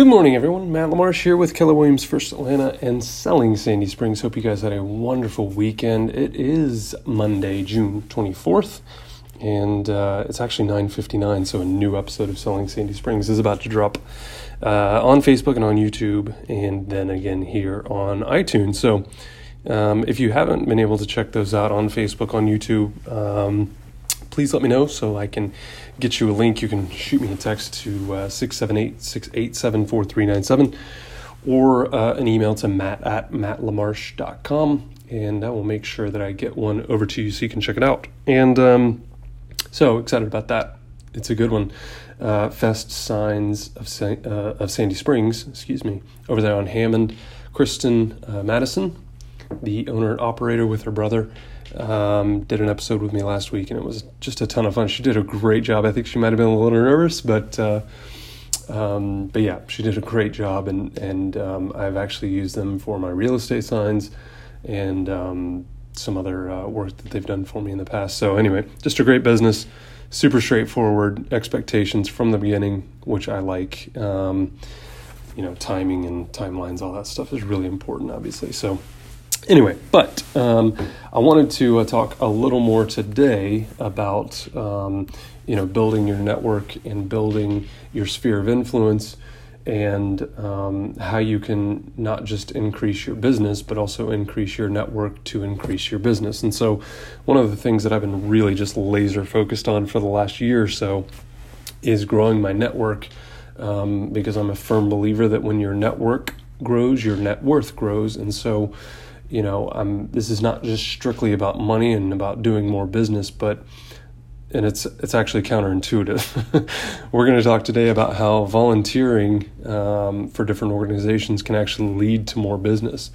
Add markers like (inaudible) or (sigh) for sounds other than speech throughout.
Good morning, everyone. Matt LaMarche here with Keller Williams First Atlanta and Selling Sandy Springs. Hope you guys had a wonderful weekend. It is Monday, June 24th, and uh, it's actually 9.59, so a new episode of Selling Sandy Springs is about to drop uh, on Facebook and on YouTube, and then again here on iTunes. So um, if you haven't been able to check those out on Facebook, on YouTube, um, please let me know so I can get you a link. You can shoot me a text to uh, 678 687 4397 or uh, an email to matt at mattlamarche.com and I will make sure that I get one over to you so you can check it out. And um, so excited about that. It's a good one. Uh, FASTSIGNS of, uh, of Sandy Springs, excuse me, over there on Hammond. Kristen uh, Madison, the owner and operator with her brother, um, did an episode with me last week, and it was just a ton of fun. She did a great job. I think she might have been a little nervous, but uh, um, but yeah, she did a great job, and and um, I've actually used them for my real estate signs and um, some other uh, work that they've done for me in the past. So anyway, just a great business, super straightforward expectations from the beginning, which I like. Um, you know, timing and timelines, all that stuff is really important, obviously. So anyway, but um, I wanted to uh, talk a little more today about um, you know building your network and building your sphere of influence, and um, how you can not just increase your business but also increase your network to increase your business. And so, one of the things that I've been really just laser focused on for the last year or so is growing my network. Um, because I'm a firm believer that when your network grows, your net worth grows, and so you know, I'm, this is not just strictly about money and about doing more business, but and it's it's actually counterintuitive. (laughs) We're going to talk today about how volunteering um, for different organizations can actually lead to more business.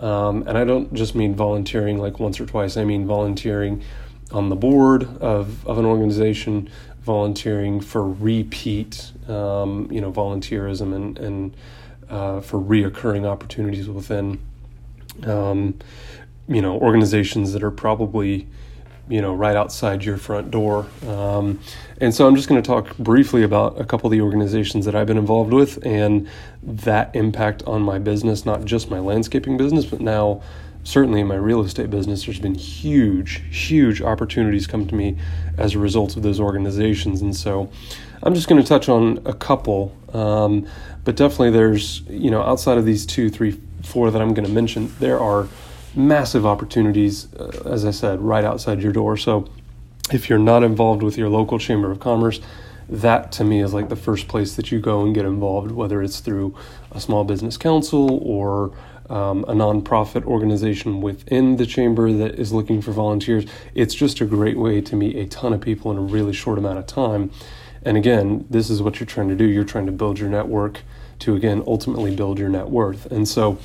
Um, and I don't just mean volunteering like once or twice. I mean volunteering on the board of, of an organization, volunteering for repeat, um, you know, volunteerism and and uh, for reoccurring opportunities within um, you know, organizations that are probably, you know, right outside your front door. Um, and so I'm just going to talk briefly about a couple of the organizations that I've been involved with and that impact on my business, not just my landscaping business, but now certainly in my real estate business, there's been huge, huge opportunities come to me as a result of those organizations. And so I'm just going to touch on a couple, um, but definitely there's, you know, outside of these two, three, four that I'm going to mention, there are massive opportunities, uh, as I said, right outside your door. So if you're not involved with your local chamber of commerce, that to me is like the first place that you go and get involved, whether it's through a small business council or um, a nonprofit organization within the chamber that is looking for volunteers. It's just a great way to meet a ton of people in a really short amount of time. And again, this is what you're trying to do. You're trying to build your network to again ultimately build your net worth. And so,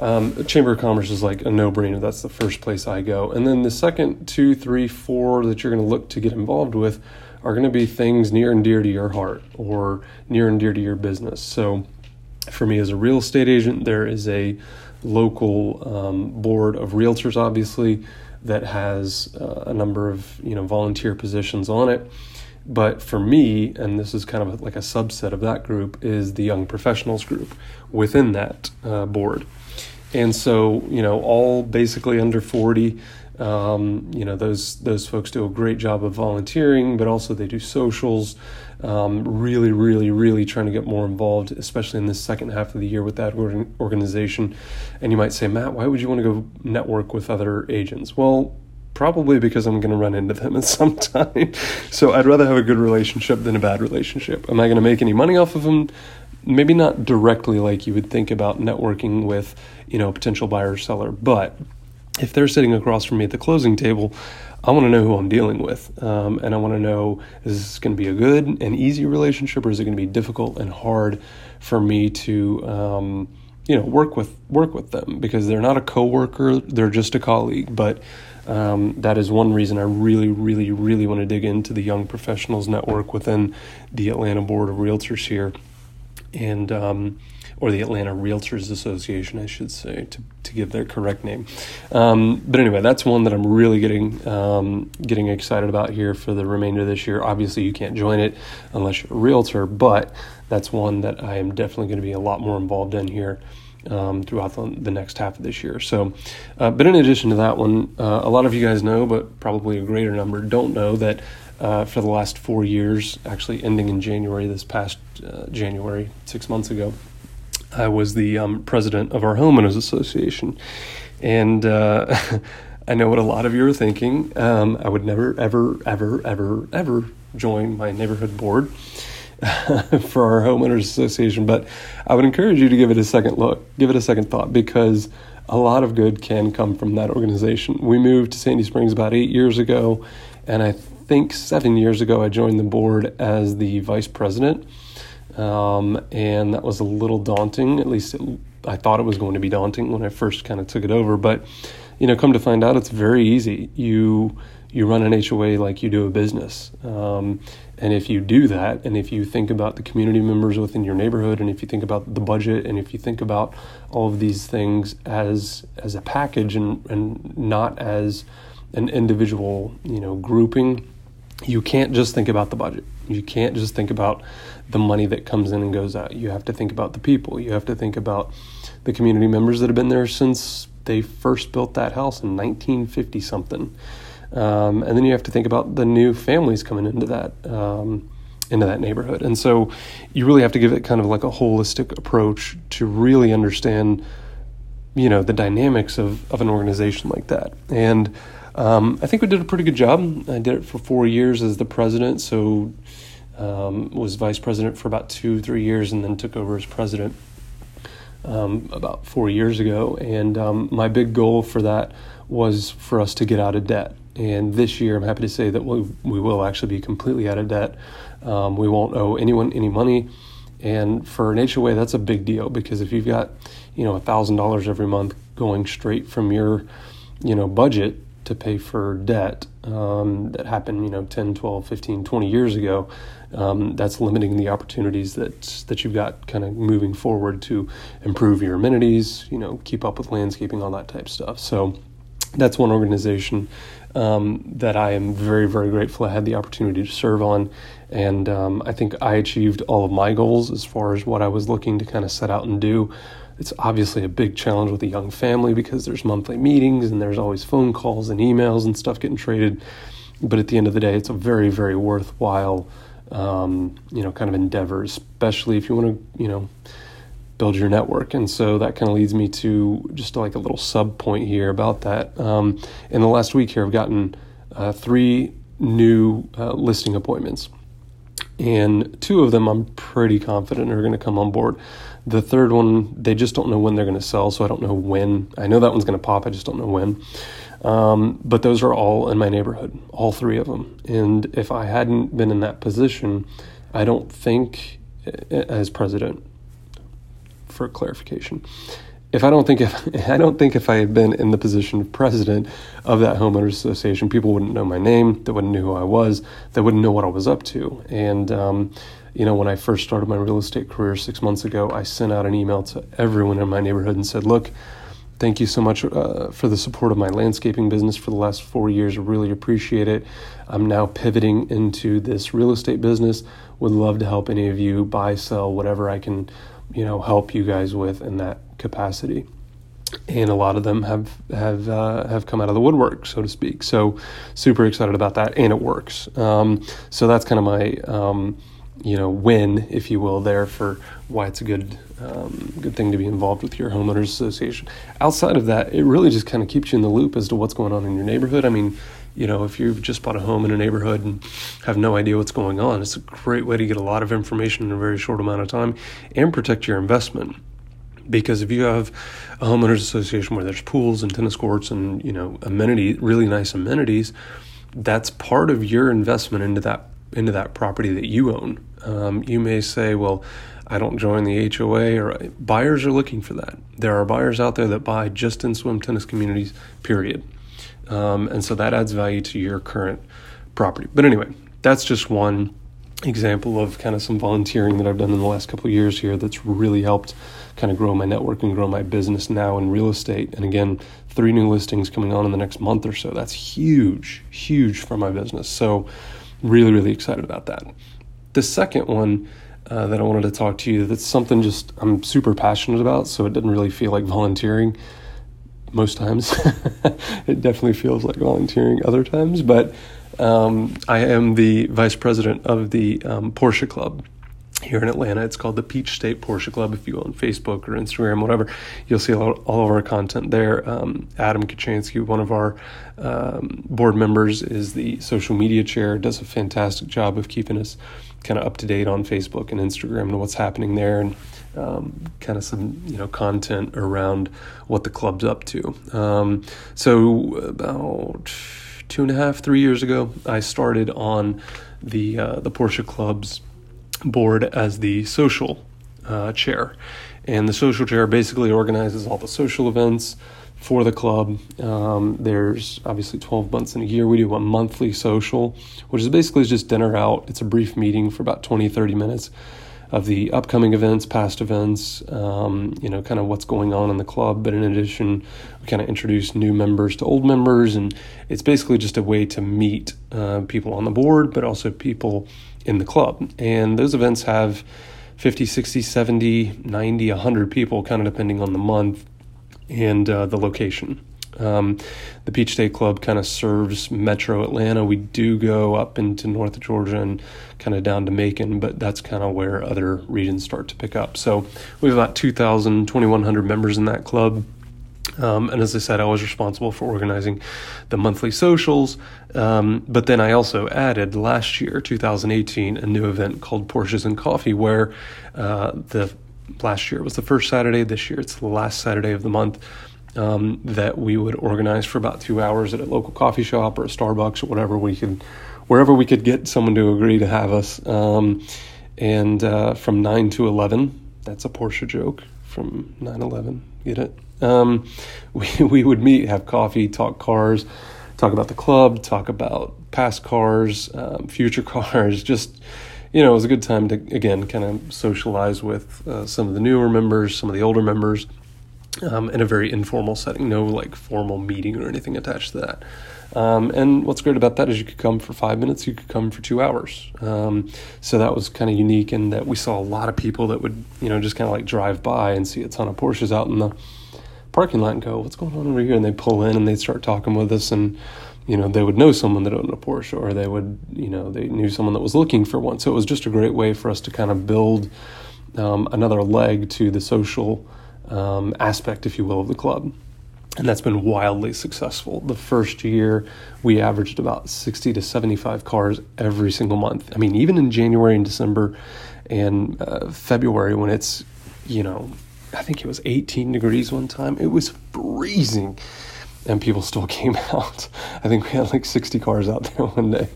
um, Chamber of Commerce is like a no-brainer. That's the first place I go. And then the second two, three, four that you're going to look to get involved with are going to be things near and dear to your heart or near and dear to your business. So, for me as a real estate agent, there is a local um, board of realtors, obviously, that has uh, a number of you know volunteer positions on it. But for me, and this is kind of like a subset of that group, is the young professionals group within that uh, board. And so, you know, all basically under 40, um, you know, those, those folks do a great job of volunteering, but also they do socials, um, really, really, really trying to get more involved, especially in the second half of the year with that organization. And you might say, Matt, why would you want to go network with other agents? Well, probably because I'm going to run into them (laughs) at some time. so I'd rather have a good relationship than a bad relationship. Am I going to make any money off of them? Maybe not directly like you would think about networking with, you know, a potential buyer or seller, but if they're sitting across from me at the closing table, I want to know who I'm dealing with, um, and I want to know is this going to be a good and easy relationship, or is it going to be difficult and hard for me to, um, you know, work with work with them because they're not a coworker, they're just a colleague, but um, that is one reason I really, really, really want to dig into the Young Professionals Network within the Atlanta Board of Realtors here. and um, or the Atlanta Realtors Association, I should say, to, to give their correct name. Um, but anyway, that's one that I'm really getting um, getting excited about here for the remainder of this year. Obviously, you can't join it unless you're a realtor, but that's one that I am definitely going to be a lot more involved in here. Um, throughout the, the, next half of this year. So, uh, but in addition to that one, uh, a lot of you guys know, but probably a greater number don't know that uh, for the last four years, actually ending in January this past uh, January, six months ago, I was the um, president of our homeowners association, and uh, (laughs) I know what a lot of you are thinking. Um, I would never, ever, ever, ever, ever join my neighborhood board (laughs) for our homeowners association, but I would encourage you to give it a second look, give it a second thought, because a lot of good can come from that organization. We moved to Sandy Springs about eight years ago, and I think seven years ago I joined the board as the vice president. Um, and that was a little daunting. At least it, I thought it was going to be daunting when I first kind of took it over. But you know, come to find out, it's very easy. You you run an HOA like you do a business, um, and if you do that, and if you think about the community members within your neighborhood, and if you think about the budget, and if you think about all of these things as as a package and and not as an individual, you know, grouping, you can't just think about the budget. You can't just think about the money that comes in and goes out. You have to think about the people. You have to think about the community members that have been there since they first built that house in 1950 something. Um, and then you have to think about the new families coming into that um, into that neighborhood. And so you really have to give it kind of like a holistic approach to really understand, you know, the dynamics of, of an organization like that. And um, I think we did a pretty good job. I did it for four years as the president, so um, was vice president for about two, three years, and then took over as president um, about four years ago. And um, my big goal for that was for us to get out of debt. And this year, I'm happy to say that we, we will actually be completely out of debt. Um, we won't owe anyone any money. And for an HOA, that's a big deal because if you've got, you know, thousand dollars every month going straight from your, you know, budget to pay for debt um, that happened, you know, 10, 12, 15, 20 years ago, um, that's limiting the opportunities that that you've got kind of moving forward to improve your amenities, you know, keep up with landscaping, all that type stuff. So that's one organization um, that I am very, very grateful I had the opportunity to serve on. And um, I think I achieved all of my goals as far as what I was looking to kind of set out and do. It's obviously a big challenge with a young family because there's monthly meetings and there's always phone calls and emails and stuff getting traded. But at the end of the day, it's a very, very worthwhile, um, you know, kind of endeavor, especially if you want to, you know, build your network. And so that kind of leads me to just like a little sub point here about that. Um, in the last week here, I've gotten uh, three new uh, listing appointments, and two of them I'm pretty confident are going to come on board. The third one, they just don't know when they're going to sell, so I don't know when. I know that one's going to pop, I just don't know when. Um, but those are all in my neighborhood, all three of them. And if I hadn't been in that position, I don't think, as president, for clarification, if I don't think if (laughs) I don't think if I had been in the position of president of that homeowners association, people wouldn't know my name, they wouldn't know who I was, they wouldn't know what I was up to, and um, you know, when I first started my real estate career six months ago, I sent out an email to everyone in my neighborhood and said, look, thank you so much uh, for the support of my landscaping business for the last four years. I really appreciate it. I'm now pivoting into this real estate business. Would love to help any of you buy, sell, whatever I can, you know, help you guys with in that capacity and a lot of them have have uh, have come out of the woodwork, so to speak. So super excited about that, and it works. Um, so that's kind of my um, you know win, if you will, there for why it's a good um, good thing to be involved with your homeowners association. Outside of that, it really just kind of keeps you in the loop as to what's going on in your neighborhood. I mean, you know, if you've just bought a home in a neighborhood and have no idea what's going on, it's a great way to get a lot of information in a very short amount of time and protect your investment. Because if you have a homeowners association where there's pools and tennis courts and you know amenity, really nice amenities, that's part of your investment into that into that property that you own. Um, you may say, well, I don't join the HOA, or buyers are looking for that. There are buyers out there that buy just in swim tennis communities, period. Um, and so that adds value to your current property. But anyway, that's just one example of kind of some volunteering that I've done in the last couple years here that's really helped kind of grow my network and grow my business now in real estate. And again, three new listings coming on in the next month or so. That's huge, huge for my business. So, really, really excited about that. The second one uh, that I wanted to talk to you that's something just I'm super passionate about, so it doesn't really feel like volunteering most times. (laughs) it definitely feels like volunteering other times, but um, I am the vice president of the um, Porsche Club here in Atlanta. It's called the Peach State Porsche Club. If you go on Facebook or Instagram, whatever, you'll see all, of our content there. Um, Adam Kachansky, one of our um, board members, is the social media chair, does a fantastic job of keeping us kind of up to date on Facebook and Instagram and what's happening there. And um, kind of some you know content around what the club's up to. Um, so about two and a half, three years ago, I started on the uh, the Porsche Club's board as the social uh, chair, and the social chair basically organizes all the social events for the club. Um, there's obviously 12 months in a year. We do a monthly social, which is basically just dinner out. It's a brief meeting for about 20, 30 minutes of the upcoming events, past events, um, you know, kind of what's going on in the club. But in addition, we kind of introduce new members to old members, and it's basically just a way to meet uh, people on the board, but also people in the club. And those events have 50, 60, 70, 90, 100 people, kind of depending on the month and uh, the location. Um, the Peach State Club kind of serves metro Atlanta. We do go up into North Georgia and kind of down to Macon, but that's kind of where other regions start to pick up. So we have about 2,000, 2,100 members in that club. Um, and as I said, I was responsible for organizing the monthly socials. Um, but then I also added last year, 2018, a new event called Porsches and Coffee, where uh, the last year was the first Saturday. This year it's the last Saturday of the month um, that we would organize for about two hours at a local coffee shop or a Starbucks or whatever we could, wherever we could get someone to agree to have us. Um, and uh, from 9 to 11, that's a Porsche joke from 9 11. Get it? Um, (laughs) we, we would meet, have coffee, talk cars, talk about the club, talk about past cars, um, future (laughs) cars, just you know, it was a good time to again kind of socialize with uh, some of the newer members, some of the older members, um, in a very informal setting, no like formal meeting or anything attached to that. Um, and what's great about that is you could come for five minutes, you could come for two hours. Um, so that was kind of unique in that we saw a lot of people that would, you know, just kind of like drive by and see a ton of Porsches out in the parking lot and go, what's going on over here? And they pull in and they start talking with us and, you know, they would know someone that owned a Porsche or they would, you know, they knew someone that was looking for one. So it was just a great way for us to kind of build um, another leg to the social um, aspect, if you will, of the club. And that's been wildly successful. The first year, we averaged about 60 to 75 cars every single month. I mean, even in January and December and uh, February, when it's, you know, I think it was 18 degrees one time, it was freezing. And people still (laughs) came out. I think we had like 60 cars out there one day.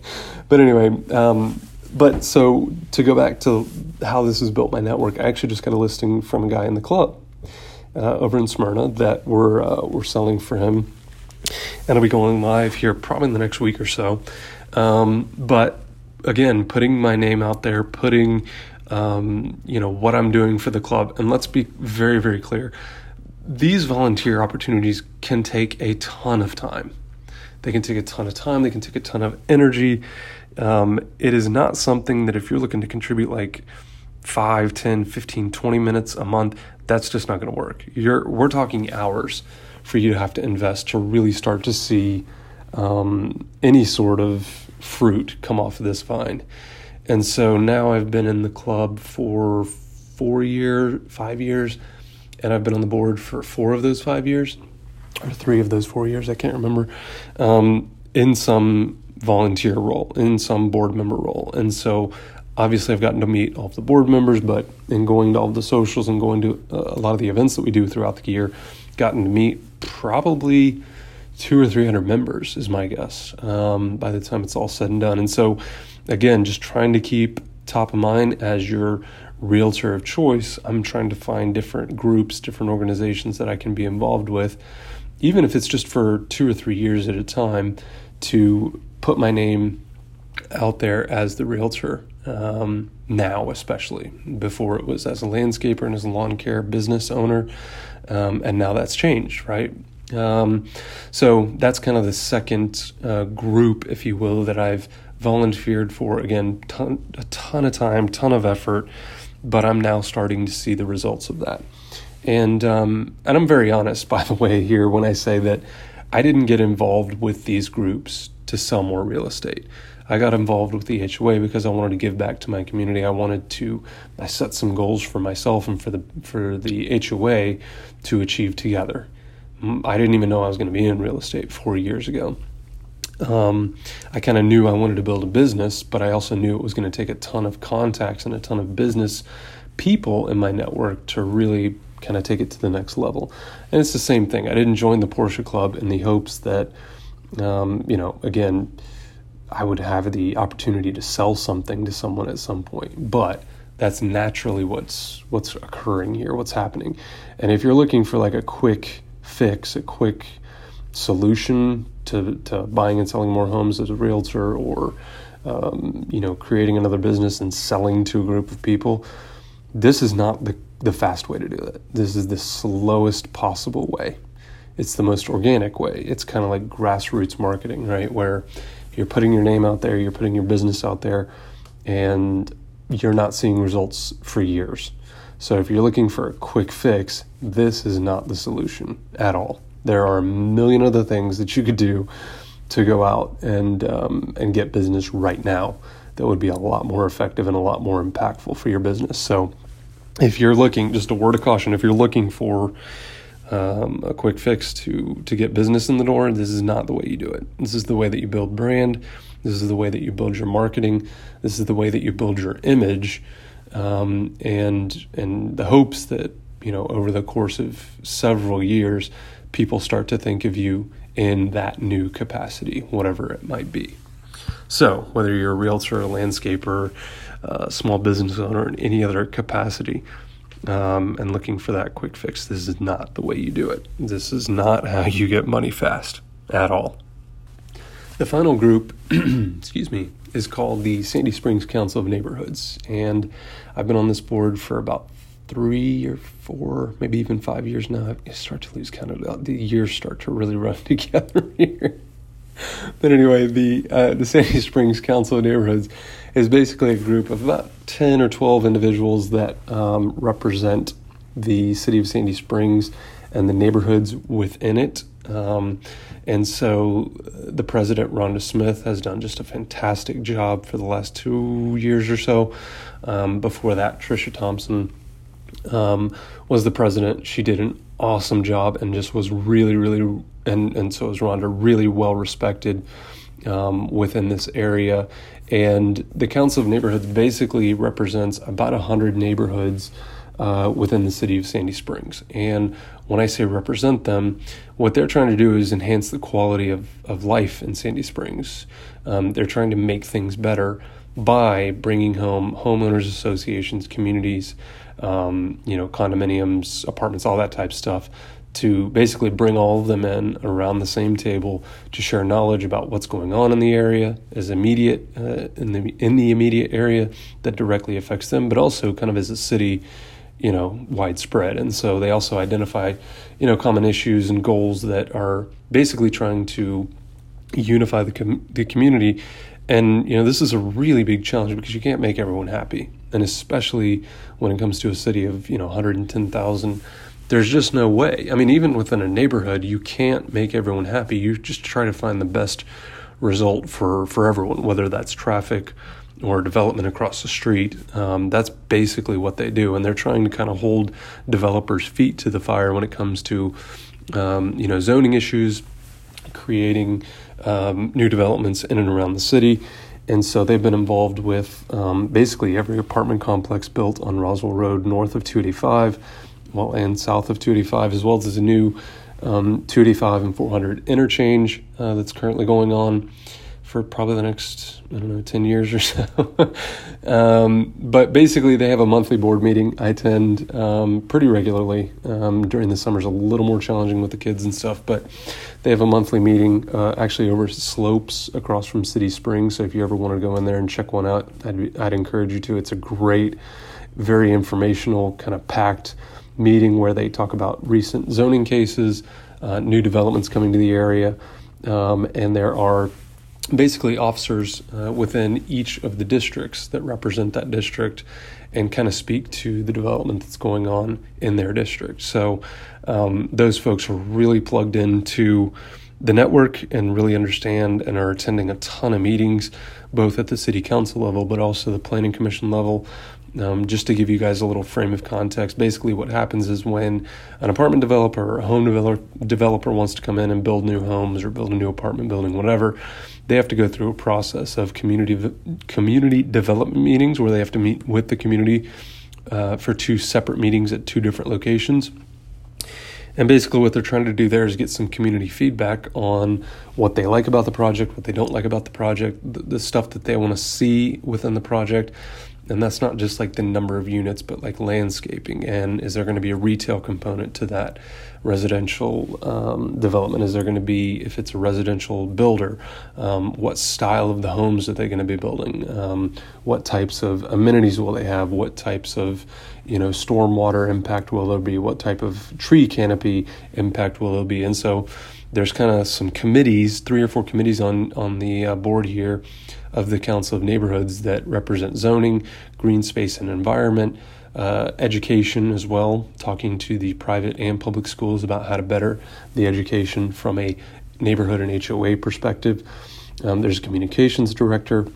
But anyway, um, but so to go back to how this has built my network, I actually just got a listing from a guy in the club uh, over in Smyrna that we're uh, we're selling for him, and I'll be going live here probably in the next week or so. Um, but again, putting my name out there, putting um, you know what I'm doing for the club, and let's be very very clear. These volunteer opportunities can take a ton of time. They can take a ton of time. They can take a ton of energy. Um, it is not something that if you're looking to contribute like 5, 10, 15, 20 minutes a month, that's just not going to work. You're, we're talking hours for you to have to invest to really start to see um, any sort of fruit come off of this vine. And so now I've been in the club for four years, five years, and I've been on the board for four of those five years, or three of those four years, I can't remember, um, in some volunteer role, in some board member role. And so obviously I've gotten to meet all of the board members, but in going to all the socials and going to uh, a lot of the events that we do throughout the year, gotten to meet probably two or three hundred members is my guess um, by the time it's all said and done. And so, again, just trying to keep top of mind as your realtor of choice. I'm trying to find different groups, different organizations that I can be involved with, even if it's just for two or three years at a time, to put my name out there as the realtor um, now, especially. Before it was as a landscaper and as a lawn care business owner, um, and now that's changed, right? Um, so that's kind of the second uh, group, if you will, that I've volunteered for. Again, ton, a ton of time, ton of effort, but I'm now starting to see the results of that. And um, and I'm very honest, by the way, here when I say that I didn't get involved with these groups to sell more real estate. I got involved with the HOA because I wanted to give back to my community. I wanted to I set some goals for myself and for the for the HOA to achieve together. I didn't even know I was going to be in real estate 4 years ago. Um, I kind of knew I wanted to build a business, but I also knew it was going to take a ton of contacts and a ton of business people in my network to really kind of take it to the next level. And it's the same thing. I didn't join the Porsche Club in the hopes that, um, you know, again, I would have the opportunity to sell something to someone at some point. But that's naturally what's what's occurring here, what's happening. And if you're looking for like a quick fix, a quick solution to, to buying and selling more homes as a realtor or um, you know creating another business and selling to a group of people this is not the the fast way to do it. This is the slowest possible way. It's the most organic way. It's kind of like grassroots marketing, right? Where you're putting your name out there, you're putting your business out there, and you're not seeing results for years. So if you're looking for a quick fix, this is not the solution at all. There are a million other things that you could do to go out and um, and get business right now that would be a lot more effective and a lot more impactful for your business. So if you're looking, just a word of caution, if you're looking for um, a quick fix to to get business in the door, this is not the way you do it. This is the way that you build brand. This is the way that you build your marketing. This is the way that you build your image, um, and and the hopes that you know over the course of several years, people start to think of you in that new capacity, whatever it might be. So whether you're a realtor, a landscaper, a small business owner in any other capacity um, and looking for that quick fix, this is not the way you do it. This is not how you get money fast at all. The final group, (clears throat) excuse me, is called the Sandy Springs Council of Neighborhoods. And I've been on this board for about three or four, maybe even five years now. I start to lose count of the years start to really (laughs) run together here. but anyway, the uh, the Sandy Springs Council of Neighborhoods is basically a group of about 10 or 12 individuals that um, represent the city of Sandy Springs and the neighborhoods within it. Um, and so uh, the president, Rhonda Smith, has done just a fantastic job for the last two years or so. Um, before that, Tricia Thompson um, was the president. She did an awesome job and just was really, really, and, and so was Rhonda, really well respected um, within this area. And the Council of Neighborhoods basically represents about 100 neighborhoods uh, within the city of Sandy Springs. And when I say represent them, what they're trying to do is enhance the quality of, of life in Sandy Springs. Um, they're trying to make things better by bringing home homeowners associations, communities, um, you know, condominiums, apartments, all that type of stuff to basically bring all of them in around the same table to share knowledge about what's going on in the area as immediate uh, in the in the immediate area that directly affects them, but also kind of as a city, you know, widespread. And so they also identify, you know, common issues and goals that are basically trying to unify the com- the community. And you know, this is a really big challenge because you can't make everyone happy, and especially when it comes to a city of you know 110,000 there's just no way. I mean, even within a neighborhood, you can't make everyone happy. You just try to find the best result for, for everyone, whether that's traffic or development across the street. Um, that's basically what they do, and they're trying to kind of hold developers' feet to the fire when it comes to um, you know zoning issues, creating um, new developments in and around the city. And so they've been involved with um, basically every apartment complex built on Roswell Road north of 285 well, and south of 285, as well as a new um, 285 and 400 interchange uh, that's currently going on for probably the next I don't know ten years or (laughs) so. um, but basically, they have a monthly board meeting. I attend um, pretty regularly. Um, during the summer's a little more challenging with the kids and stuff, but they have a monthly meeting uh, actually over slopes across from City Springs. So if you ever want to go in there and check one out, I'd, I'd encourage you to. It's a great, very informational, kind of packed meeting where they talk about recent zoning cases, uh, new developments coming to the area, um, and there are basically officers uh, within each of the districts that represent that district and kind of speak to the development that's going on in their district. So um, those folks are really plugged into the network and really understand and are attending a ton of meetings, both at the city council level but also the planning commission level. Um, just to give you guys a little frame of context, basically what happens is when an apartment developer or a home developer, developer wants to come in and build new homes or build a new apartment building, whatever, they have to go through a process of community community development meetings where they have to meet with the community uh, for two separate meetings at two different locations. And basically, what they're trying to do there is get some community feedback on what they like about the project, what they don't like about the project, the, the stuff that they want to see within the project, and that's not just like the number of units but like landscaping. And is there going to be a retail component to that residential um, development? Is there going to be if it's a residential builder um, what style of the homes are they going to be building? Um, what types of amenities will they have? What types of you know stormwater impact will there be? What type of tree canopy impact will there be? And so there's kind of some committees three or four committees on on the uh, board here of the Council of Neighborhoods that represent zoning, green space and environment, uh, education as well, talking to the private and public schools about how to better the education from a neighborhood and HOA perspective. Um, there's a communications director.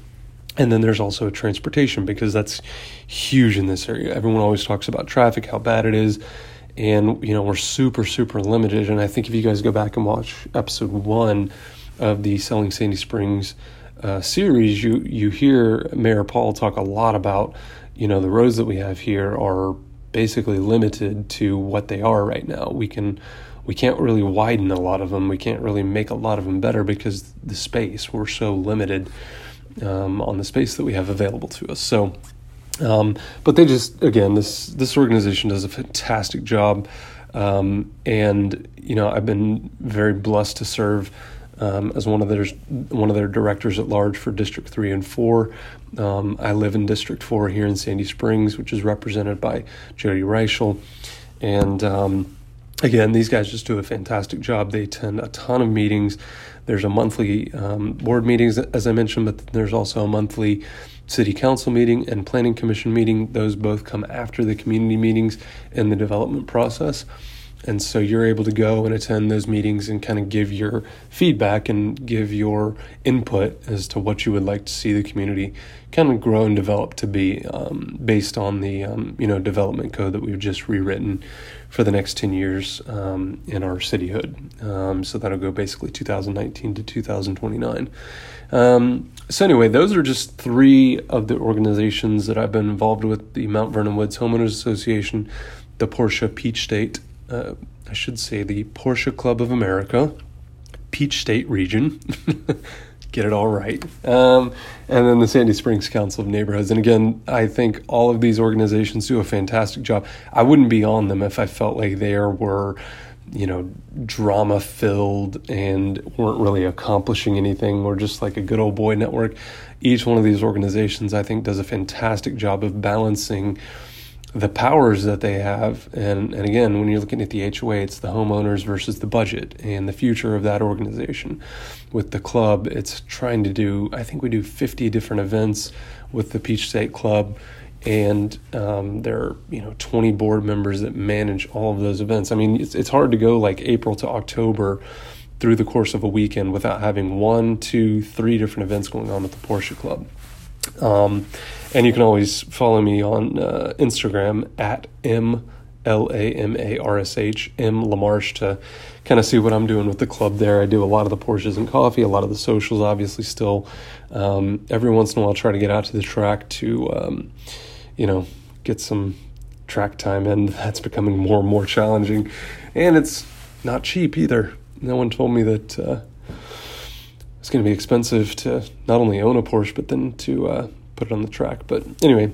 And then there's also transportation because that's huge in this area. Everyone always talks about traffic, how bad it is. And, you know, we're super, super limited. And I think if you guys go back and watch episode one of the Selling Sandy Springs uh, series, you you hear Mayor Paul talk a lot about, you know, the roads that we have here are basically limited to what they are right now. We can we can't really widen a lot of them. We can't really make a lot of them better because the space we're so limited um, on the space that we have available to us. So, um, but they just again this this organization does a fantastic job, um, and you know I've been very blessed to serve um, as one of their one of their directors at large for District Three and Four. Um, I live in District Four here in Sandy Springs, which is represented by Jody Reichel, and um, again, these guys just do a fantastic job. They attend a ton of meetings. There's a monthly um, board meetings, as I mentioned, but there's also a monthly city council meeting and planning commission meeting. Those both come after the community meetings in the development process. And so you're able to go and attend those meetings and kind of give your feedback and give your input as to what you would like to see the community kind of grow and develop to be um, based on the um, you know development code that we've just rewritten for the next 10 years um, in our cityhood. Um, so that'll go basically 2019 to 2029. Um, so anyway, those are just three of the organizations that I've been involved with: the Mount Vernon Woods Homeowners Association, the Porsche Peach State uh, I should say, the Porsche Club of America, Peach State Region. (laughs) Get it all right. Um, and then the Sandy Springs Council of Neighborhoods. And again, I think all of these organizations do a fantastic job. I wouldn't be on them if I felt like there were, you know, drama filled and weren't really accomplishing anything or just like a good old boy network. Each one of these organizations, I think, does a fantastic job of balancing the powers that they have. And, and again, when you're looking at the HOA, it's the homeowners versus the budget and the future of that organization. With the club, it's trying to do, I think we do 50 different events with the Peach State Club. And um, there are, you know, 20 board members that manage all of those events. I mean, it's, it's hard to go like April to October through the course of a weekend without having one, two, three different events going on with the Porsche Club. Um, and you can always follow me on uh, Instagram at M L A M A R S H M Lamarche to kind of see what I'm doing with the club there. I do a lot of the Porsches and coffee, a lot of the socials, obviously, still. Um, every once in a while, try to get out to the track to, um, you know, get some track time in. That's becoming more and more challenging. And it's not cheap either. No one told me that. Uh, it's going to be expensive to not only own a Porsche, but then to uh, put it on the track. But anyway,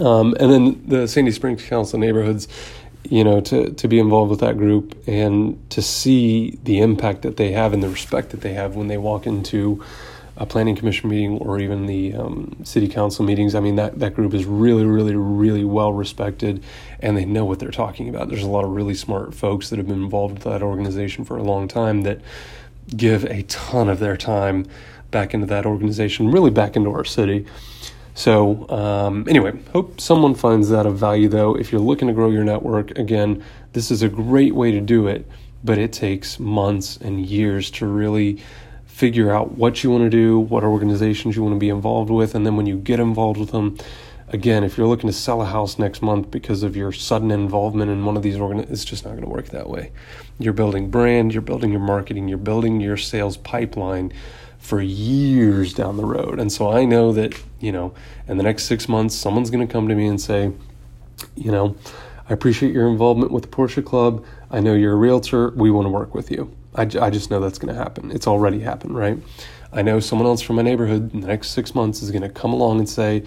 um, and then the Sandy Springs Council Neighborhoods, you know, to, to be involved with that group and to see the impact that they have and the respect that they have when they walk into a planning commission meeting or even the um, city council meetings. I mean, that, that group is really, really, really well respected and they know what they're talking about. There's a lot of really smart folks that have been involved with that organization for a long time that give a ton of their time back into that organization, really back into our city. So, um, anyway, hope someone finds that of value though. If you're looking to grow your network, again, this is a great way to do it, but it takes months and years to really figure out what you want to do, what organizations you want to be involved with, and then when you get involved with them, again, if you're looking to sell a house next month because of your sudden involvement in one of these organizations, it's just not going to work that way. You're building brand, you're building your marketing, you're building your sales pipeline for years down the road. And so I know that, you know, in the next six months, someone's going to come to me and say, you know, I appreciate your involvement with the Porsche Club. I know you're a realtor. We want to work with you. I, I just know that's going to happen. It's already happened, right? I know someone else from my neighborhood in the next six months is going to come along and say,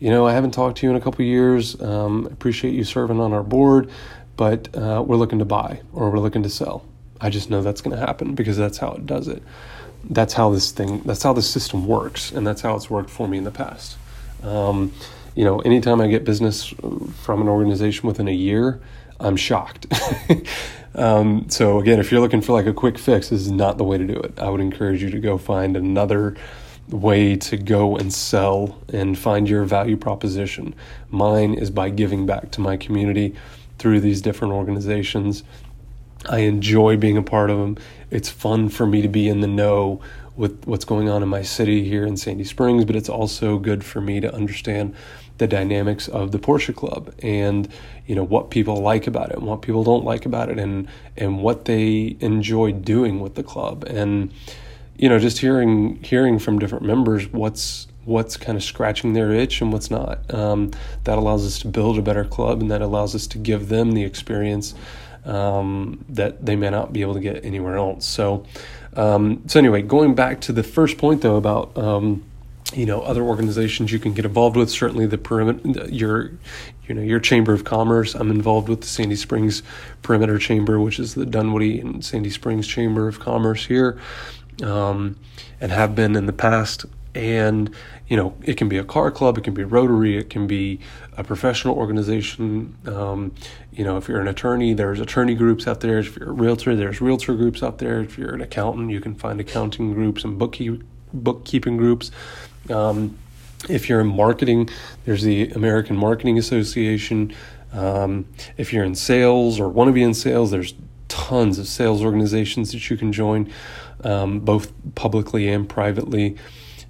you know, I haven't talked to you in a couple years. Um, appreciate you serving on our board, but uh, we're looking to buy or we're looking to sell. I just know that's going to happen because that's how it does it that's how this thing that's how the system works and that's how it's worked for me in the past um, you know anytime i get business from an organization within a year i'm shocked (laughs) um, so again if you're looking for like a quick fix this is not the way to do it i would encourage you to go find another way to go and sell and find your value proposition. Mine is by giving back to my community through these different organizations. I enjoy being a part of them. It's fun for me to be in the know with what's going on in my city here in Sandy Springs, but it's also good for me to understand the dynamics of the Porsche Club and you know what people like about it and what people don't like about it and and what they enjoy doing with the club. And you know just hearing hearing from different members what's what's kind of scratching their itch and what's not um, that allows us to build a better club and that allows us to give them the experience um, that they may not be able to get anywhere else. So, um, so anyway, going back to the first point though about um, you know other organizations you can get involved with. Certainly, the perimeter, your you know your chamber of commerce. I'm involved with the Sandy Springs Perimeter Chamber, which is the Dunwoody and Sandy Springs Chamber of Commerce here, um, and have been in the past. And you know it can be a car club it can be rotary it can be a professional organization. Um, you know if you're an attorney there's attorney groups out there. If you're a realtor there's realtor groups out there. If you're an accountant you can find accounting groups and bookkeep- bookkeeping groups. Um, if you're in marketing there's the american marketing association. Um, if you're in sales or want to be in sales there's tons of sales organizations that you can join um, both publicly and privately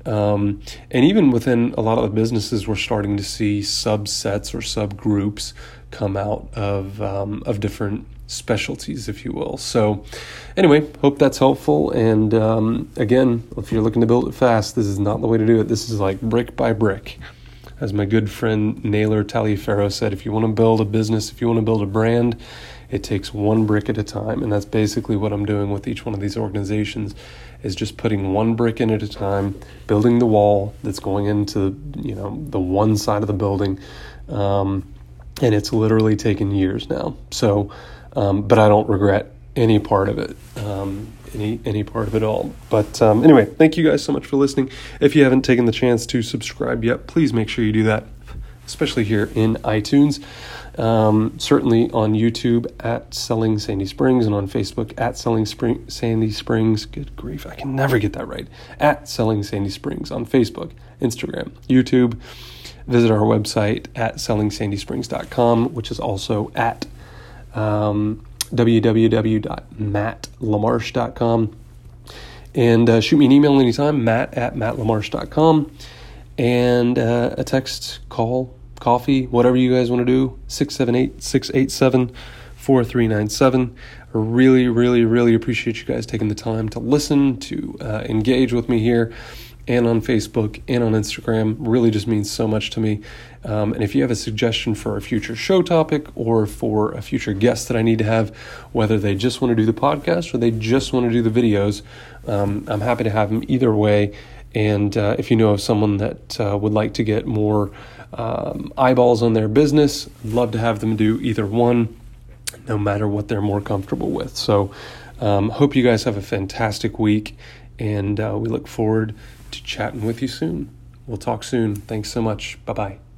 um, and even within a lot of the businesses, we're starting to see subsets or subgroups come out of um, of different specialties, if you will. So, anyway, hope that's helpful. And um, again, if you're looking to build it fast, this is not the way to do it. This is like brick by brick. As my good friend Naylor Taliaferro said, if you want to build a business, if you want to build a brand, it takes one brick at a time. And that's basically what I'm doing with each one of these organizations is just putting one brick in at a time, building the wall that's going into you know the one side of the building, um, and it's literally taken years now. So, um, but I don't regret any part of it. Um, any any part of it all. But um, anyway, thank you guys so much for listening. If you haven't taken the chance to subscribe yet, please make sure you do that, especially here in iTunes. Um, certainly on YouTube at Selling Sandy Springs and on Facebook at Selling Spring, Sandy Springs. Good grief, I can never get that right. At Selling Sandy Springs on Facebook, Instagram, YouTube. Visit our website at sellingsandysprings.com, which is also at um, www.mattlamarche.com. And uh, shoot me an email anytime, matt at mattlamarche.com. And uh, a text, call, coffee, whatever you guys want to do, 678 687 4397. I really, really, really appreciate you guys taking the time to listen, to uh, engage with me here. and on Facebook and on Instagram. Really just means so much to me. Um, and if you have a suggestion for a future show topic or for a future guest that I need to have, whether they just want to do the podcast or they just want to do the videos, um, I'm happy to have them either way. And uh, if you know of someone that uh, would like to get more um, eyeballs on their business, I'd love to have them do either one, no matter what they're more comfortable with. So, um, hope you guys have a fantastic week, and uh, we look forward to chatting with you soon. We'll talk soon. Thanks so much. Bye bye.